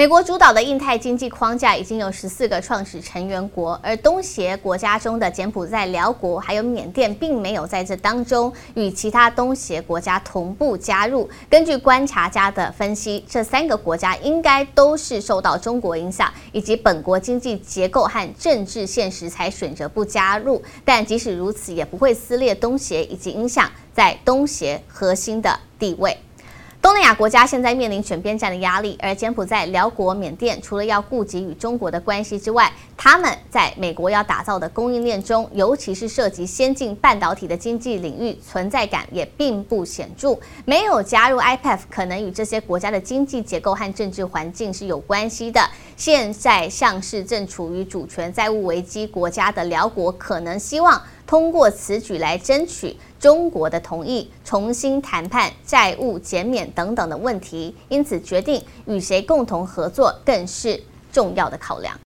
美国主导的印太经济框架已经有十四个创始成员国，而东协国家中的柬埔寨、寮国还有缅甸，并没有在这当中与其他东协国家同步加入。根据观察家的分析，这三个国家应该都是受到中国影响，以及本国经济结构和政治现实才选择不加入。但即使如此，也不会撕裂东协以及影响在东协核心的地位。东南亚国家现在面临选边站的压力，而柬埔寨、辽国、缅甸除了要顾及与中国的关系之外，他们在美国要打造的供应链中，尤其是涉及先进半导体的经济领域，存在感也并不显著。没有加入 IPF，可能与这些国家的经济结构和政治环境是有关系的。现在像是正处于主权债务危机国家的辽国，可能希望通过此举来争取中国的同意，重新谈判债务减免等等的问题。因此，决定与谁共同合作更是重要的考量。